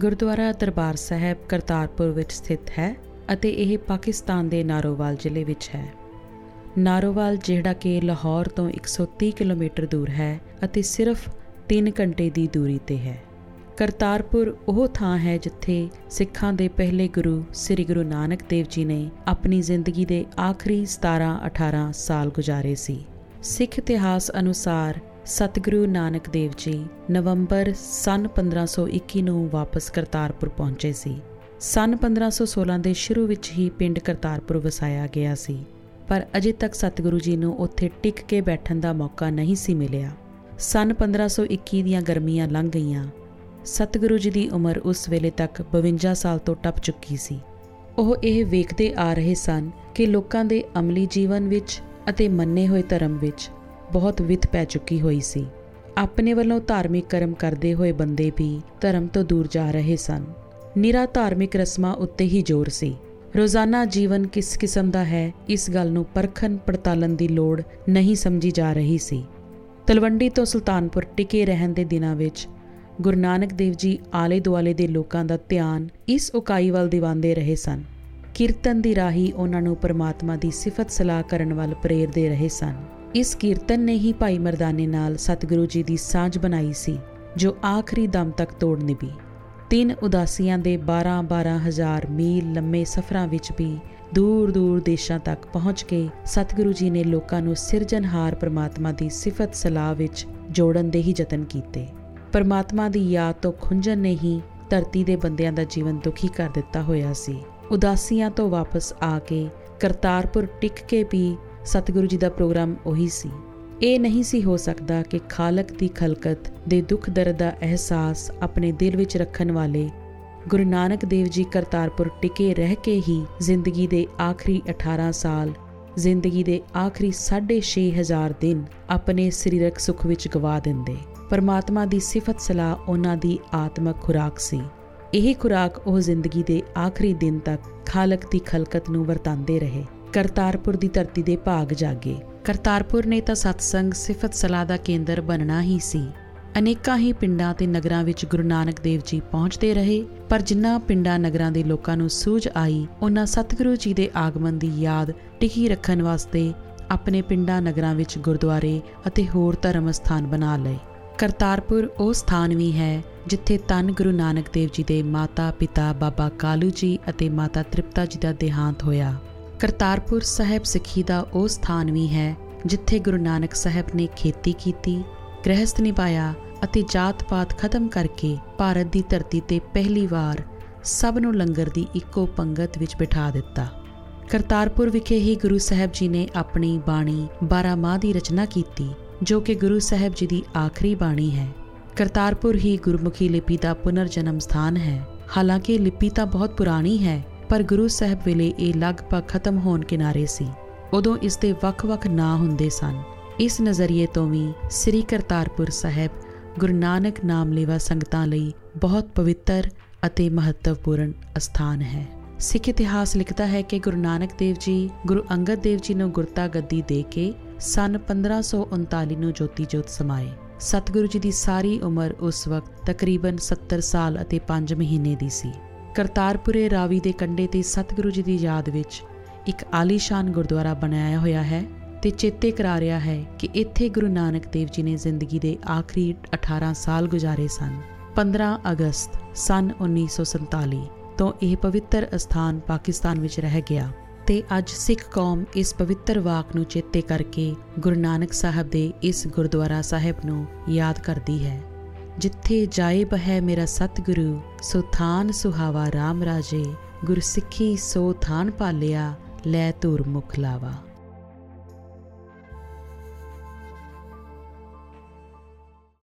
ਗੁਰਦੁਆਰਾ ਦਰਬਾਰ ਸਾਹਿਬ ਕਰਤਾਰਪੁਰ ਵਿੱਚ ਸਥਿਤ ਹੈ ਅਤੇ ਇਹ ਪਾਕਿਸਤਾਨ ਦੇ ਨਾਰੋਵਾਲ ਜ਼ਿਲ੍ਹੇ ਵਿੱਚ ਹੈ। ਨਾਰੋਵਾਲ, ਜਿਹੜਾ ਕਿ ਲਾਹੌਰ ਤੋਂ 130 ਕਿਲੋਮੀਟਰ ਦੂਰ ਹੈ ਅਤੇ ਸਿਰਫ 3 ਘੰਟੇ ਦੀ ਦੂਰੀ ਤੇ ਹੈ। ਕਰਤਾਰਪੁਰ ਉਹ ਥਾਂ ਹੈ ਜਿੱਥੇ ਸਿੱਖਾਂ ਦੇ ਪਹਿਲੇ ਗੁਰੂ ਸ੍ਰੀ ਗੁਰੂ ਨਾਨਕ ਦੇਵ ਜੀ ਨੇ ਆਪਣੀ ਜ਼ਿੰਦਗੀ ਦੇ ਆਖਰੀ 17-18 ਸਾਲ ਗੁਜ਼ਾਰੇ ਸੀ। ਸਿੱਖ ਇਤਿਹਾਸ ਅਨੁਸਾਰ ਸਤਿਗੁਰੂ ਨਾਨਕ ਦੇਵ ਜੀ ਨਵੰਬਰ ਸਨ 1521 ਨੂੰ ਵਾਪਸ ਕਰਤਾਰਪੁਰ ਪਹੁੰਚੇ ਸੀ। ਸਨ 1516 ਦੇ ਸ਼ੁਰੂ ਵਿੱਚ ਹੀ ਪਿੰਡ ਕਰਤਾਰਪੁਰ ਵਸਾਇਆ ਗਿਆ ਸੀ। ਪਰ ਅਜੇ ਤੱਕ ਸਤਿਗੁਰੂ ਜੀ ਨੂੰ ਉੱਥੇ ਟਿਕ ਕੇ ਬੈਠਣ ਦਾ ਮੌਕਾ ਨਹੀਂ ਸੀ ਮਿਲਿਆ। ਸਨ 1521 ਦੀਆਂ ਗਰਮੀਆਂ ਲੰਘ ਗਈਆਂ। ਸਤਿਗੁਰੂ ਜੀ ਦੀ ਉਮਰ ਉਸ ਵੇਲੇ ਤੱਕ 52 ਸਾਲ ਤੋਂ ਟੱਪ ਚੁੱਕੀ ਸੀ। ਉਹ ਇਹ ਵੇਖਦੇ ਆ ਰਹੇ ਸਨ ਕਿ ਲੋਕਾਂ ਦੇ ਅਮਲੀ ਜੀਵਨ ਵਿੱਚ ਅਤੇ ਮੰਨੇ ਹੋਏ ਧਰਮ ਵਿੱਚ ਬਹੁਤ ਵਿਤ ਪੈ ਚੁੱਕੀ ਹੋਈ ਸੀ। ਆਪਣੇ ਵੱਲੋਂ ਧਾਰਮਿਕ ਕਰਮ ਕਰਦੇ ਹੋਏ ਬੰਦੇ ਵੀ ਧਰਮ ਤੋਂ ਦੂਰ ਜਾ ਰਹੇ ਸਨ। ਨਿਰਾ ਧਾਰਮਿਕ ਰਸਮਾਂ ਉੱਤੇ ਹੀ ਜ਼ੋਰ ਸੀ। ਰੋਜ਼ਾਨਾ ਜੀਵਨ ਕਿਸ ਕਿਸਮ ਦਾ ਹੈ, ਇਸ ਗੱਲ ਨੂੰ ਪਰਖਣ ਪੜਤਾਲਣ ਦੀ ਲੋੜ ਨਹੀਂ ਸਮਝੀ ਜਾ ਰਹੀ ਸੀ। ਤਲਵੰਡੀ ਤੋਂ ਸੁਲਤਾਨਪੁਰ ਟਿਕੇ ਰਹਿਣ ਦੇ ਦਿਨਾਂ ਵਿੱਚ ਗੁਰੂ ਨਾਨਕ ਦੇਵ ਜੀ ਆਲੇ ਦੁਆਲੇ ਦੇ ਲੋਕਾਂ ਦਾ ਧਿਆਨ ਇਸ ਉਕਾਈ ਵੱਲ ਦਿਵਾਉਂਦੇ ਰਹੇ ਸਨ। ਕੀਰਤਨ ਦੀ ਰਾਹੀ ਉਹਨਾਂ ਨੂੰ ਪਰਮਾਤਮਾ ਦੀ ਸਿਫਤ ਸਲਾਹ ਕਰਨ ਵੱਲ ਪ੍ਰੇਰਦੇ ਰਹੇ ਸਨ। ਇਸ ਕੀਰਤਨ ਨੇ ਹੀ ਭਾਈ ਮਰਦਾਨੇ ਨਾਲ ਸਤਿਗੁਰੂ ਜੀ ਦੀ ਸਾਂਝ ਬਣਾਈ ਸੀ, ਜੋ ਆਖਰੀ ਦਮ ਤੱਕ ਤੋੜ ਨਿਭੀ। ਤਿੰਨ ਉਦਾਸੀਆਂ ਦੇ 12-12 ਹਜ਼ਾਰ ਮੀਲ ਲੰਮੇ ਸਫ਼ਰਾਂ ਵਿੱਚ ਵੀ ਦੂਰ ਦੂਰ ਦੇਸ਼ਾਂ ਤੱਕ ਪਹੁੰਚ ਕੇ ਸਤਿਗੁਰੂ ਜੀ ਨੇ ਲੋਕਾਂ ਨੂੰ ਸਿਰਜਣਹਾਰ ਪ੍ਰਮਾਤਮਾ ਦੀ ਸਿਫਤ ਸਲਾਹ ਵਿੱਚ ਜੋੜਨ ਦੇ ਹੀ ਯਤਨ ਕੀਤੇ। ਪਰਮਾਤਮਾ ਦੀ ਯਾਦ ਤੋਂ ਖੁੰਝਣ ਨੇ ਹੀ ਧਰਤੀ ਦੇ ਬੰਦਿਆਂ ਦਾ ਜੀਵਨ ਦੁਖੀ ਕਰ ਦਿੱਤਾ ਹੋਇਆ ਸੀ। ਉਦਾਸੀਆਂ ਤੋਂ ਵਾਪਸ ਆ ਕੇ ਕਰਤਾਰਪੁਰ ਟਿਕ ਕੇ ਵੀ ਸਤਿਗੁਰੂ ਜੀ ਦਾ ਪ੍ਰੋਗਰਾਮ ਉਹੀ ਸੀ। ਇਹ ਨਹੀਂ ਸੀ ਹੋ ਸਕਦਾ ਕਿ ਖਾਲਕ ਦੀ ਖਲਕਤ ਦੇ ਦੁੱਖ ਦਰਦ ਦਾ ਅਹਿਸਾਸ ਆਪਣੇ ਦਿਲ ਵਿੱਚ ਰੱਖਣ ਵਾਲੇ ਗੁਰੂ ਨਾਨਕ ਦੇਵ ਜੀ ਕਰਤਾਰਪੁਰ ਟਿਕੇ ਰਹਿ ਕੇ ਹੀ ਜ਼ਿੰਦਗੀ ਦੇ ਆਖਰੀ 18 ਸਾਲ, ਜ਼ਿੰਦਗੀ ਦੇ ਆਖਰੀ 6500 ਦਿਨ ਆਪਣੇ ਸਰੀਰਕ ਸੁੱਖ ਵਿੱਚ ਗਵਾ ਦਿੰਦੇ। ਪਰਮਾਤਮਾ ਦੀ ਸਿਫਤ ਸਲਾਹ ਉਹਨਾਂ ਦੀ ਆਤਮਕ ਖੁਰਾਕ ਸੀ। ਇਹ ਖੁਰਾਕ ਉਹ ਜ਼ਿੰਦਗੀ ਦੇ ਆਖਰੀ ਦਿਨ ਤੱਕ ਖਾਲਕ ਦੀ ਖਲਕਤ ਨੂੰ ਵਰਤਾਂਦੇ ਰਹੇ। ਕਰਤਾਰਪੁਰ ਦੀ ਧਰਤੀ ਦੇ ਭਾਗ ਜਾਗੇ। ਕਰਤਾਰਪੁਰ ਨੇ ਤਾਂ ਸਤਸੰਗ, ਸਿਫਤ ਸਲਾਹ ਦਾ ਕੇਂਦਰ ਬਣਨਾ ਹੀ ਸੀ। ਅਨੇਕਾਂ ਹੀ ਪਿੰਡਾਂ ਤੇ ਨਗਰਾਂ ਵਿੱਚ ਗੁਰੂ ਨਾਨਕ ਦੇਵ ਜੀ ਪਹੁੰਚਦੇ ਰਹੇ, ਪਰ ਜਿਨ੍ਹਾਂ ਪਿੰਡਾਂ ਨਗਰਾਂ ਦੇ ਲੋਕਾਂ ਨੂੰ ਸੂਝ ਆਈ ਉਹਨਾਂ ਸਤਿਗੁਰੂ ਜੀ ਦੇ ਆਗਮਨ ਦੀ ਯਾਦ ਟਿਕੀ ਰੱਖਣ ਵਾਸਤੇ ਆਪਣੇ ਪਿੰਡਾਂ ਨਗਰਾਂ ਵਿੱਚ ਗੁਰਦੁਆਰੇ ਅਤੇ ਹੋਰ ਧਰਮ ਸਥਾਨ ਬਣਾ ਲਏ। ਕਰਤਾਰਪੁਰ ਉਹ ਸਥਾਨ ਵੀ ਹੈ ਜਿੱਥੇ ਤਨ ਗੁਰੂ ਨਾਨਕ ਦੇਵ ਜੀ ਦੇ ਮਾਤਾ ਪਿਤਾ ਬਾਬਾ ਕਾਲੂ ਜੀ ਅਤੇ ਮਾਤਾ ਤ੍ਰਿਪਤਾ ਜੀ ਦਾ ਦੇਹਾਂਤ ਹੋਇਆ। ਕਰਤਾਰਪੁਰ ਸਾਹਿਬ ਸਿੱਖੀ ਦਾ ਉਹ ਸਥਾਨ ਵੀ ਹੈ, ਜਿੱਥੇ ਗੁਰੂ ਨਾਨਕ ਸਾਹਿਬ ਨੇ ਖੇਤੀ ਕੀਤੀ, ਗ੍ਰਹਿਸਥ ਨਿਭਾਇਆ ਅਤੇ ਜਾਤ-ਪਾਤ ਖਤਮ ਕਰਕੇ ਭਾਰਤ ਦੀ ਧਰਤੀ ਤੇ ਪਹਿਲੀ ਵਾਰ ਸਭ ਨੂੰ ਲੰਗਰ ਦੀ ਇੱਕੋ ਪੰਗਤ ਵਿੱਚ ਬਿਠਾ ਦਿੱਤਾ। ਕਰਤਾਰਪੁਰ ਵਿਖੇ ਹੀ ਗੁਰੂ ਸਾਹਿਬ ਜੀ ਨੇ ਆਪਣੀ ਬਾਣੀ 12 ਮਾਹ ਦੀ ਰਚਨਾ ਕੀਤੀ, ਜੋ ਕਿ ਗੁਰੂ ਸਾਹਿਬ ਜੀ ਦੀ ਆਖਰੀ ਬਾਣੀ ਹੈ। ਕਰਤਾਰਪੁਰ ਹੀ ਗੁਰਮੁਖੀ ਲਿਪੀ ਦਾ ਪੁਨਰ ਜਨਮ ਸਥਾਨ ਹੈ। ਹਾਲਾਂਕਿ ਲਿਪੀ ਤਾਂ ਬਹੁਤ ਪੁਰਾਣੀ ਹੈ ਪਰ ਗੁਰੂ ਸਾਹਿਬ ਵੇਲੇ ਇਹ ਲਗਭਗ ਖਤਮ ਹੋਣ ਕਿਨਾਰੇ ਸੀ। ਉਦੋਂ ਇਸ ਦੇ ਵੱਖ-ਵੱਖ ਨਾਂ ਹੁੰਦੇ ਸਨ। ਇਸ ਨਜ਼ਰੀਏ ਤੋਂ ਵੀ ਸ੍ਰੀ ਕਰਤਾਰਪੁਰ ਸਾਹਿਬ ਗੁਰੂ ਨਾਨਕ ਨਾਮ ਲੈਵਾ ਸੰਗਤਾਂ ਲਈ ਬਹੁਤ ਪਵਿੱਤਰ ਅਤੇ ਮਹੱਤਵਪੂਰਨ ਸਥਾਨ ਹੈ। ਸਿੱਖ ਇਤਿਹਾਸ ਲਿਖਦਾ ਹੈ ਕਿ ਗੁਰੂ ਨਾਨਕ ਦੇਵ ਜੀ ਗੁਰੂ ਅੰਗਦ ਦੇਵ ਜੀ ਨੂੰ ਗੁਰਤਾ ਗੱਦੀ ਦੇ ਕੇ ਸਨ 1539 ਨੂੰ ਜੋਤੀ ਜੋਤ ਸਮਾਏ। ਸਤਿਗੁਰੂ ਜੀ ਦੀ ਸਾਰੀ ਉਮਰ ਉਸ ਵਕਤ ਤਕਰੀਬਨ 70 ਸਾਲ ਅਤੇ 5 ਮਹੀਨੇ ਦੀ ਸੀ। ਕਰਤਾਰਪੁਰੇ ਰਾਵੀ ਦੇ ਕੰਢੇ ਤੇ ਸਤਿਗੁਰੂ ਜੀ ਦੀ ਯਾਦ ਵਿੱਚ ਇੱਕ ਆਲੀਸ਼ਾਨ ਗੁਰਦੁਆਰਾ ਬਣਾਇਆ ਹੋਇਆ ਹੈ ਤੇ ਚੇਤੇ ਕਰਾ ਰਿਹਾ ਹੈ ਕਿ ਇੱਥੇ ਗੁਰੂ ਨਾਨਕ ਦੇਵ ਜੀ ਨੇ ਜ਼ਿੰਦਗੀ ਦੇ ਆਖਰੀ 18 ਸਾਲ ਗੁਜ਼ਾਰੇ ਸਨ। 15 ਅਗਸਤ ਸਨ 1947 ਤੋਂ ਇਹ ਪਵਿੱਤਰ ਅਸਥਾਨ ਪਾਕਿਸਤਾਨ ਵਿੱਚ ਰਹਿ ਗਿਆ ਤੇ ਅੱਜ ਸਿੱਖ ਕੌਮ ਇਸ ਪਵਿੱਤਰ ਵਾਕ ਨੂੰ ਚੇਤੇ ਕਰਕੇ ਗੁਰੂ ਨਾਨਕ ਸਾਹਿਬ ਦੇ ਇਸ ਗੁਰਦੁਆਰਾ ਸਾਹਿਬ ਨੂੰ ਯਾਦ ਕਰਦੀ ਹੈ। ਜਿੱਥੇ ਜਾਇਬ ਹੈ ਮੇਰਾ ਸਤਿਗੁਰੂ, ਸੋ ਥਾਨ ਸੁਹਾਵਾ RAM ਰਾਜੇ ਗੁਰ ਸਿੱਖੀ ਸੋ ਥਾਨ ਪਾਲਿਆ ਲੈ ਧੂਰ ਮੁਖ ਲਾਵਾ।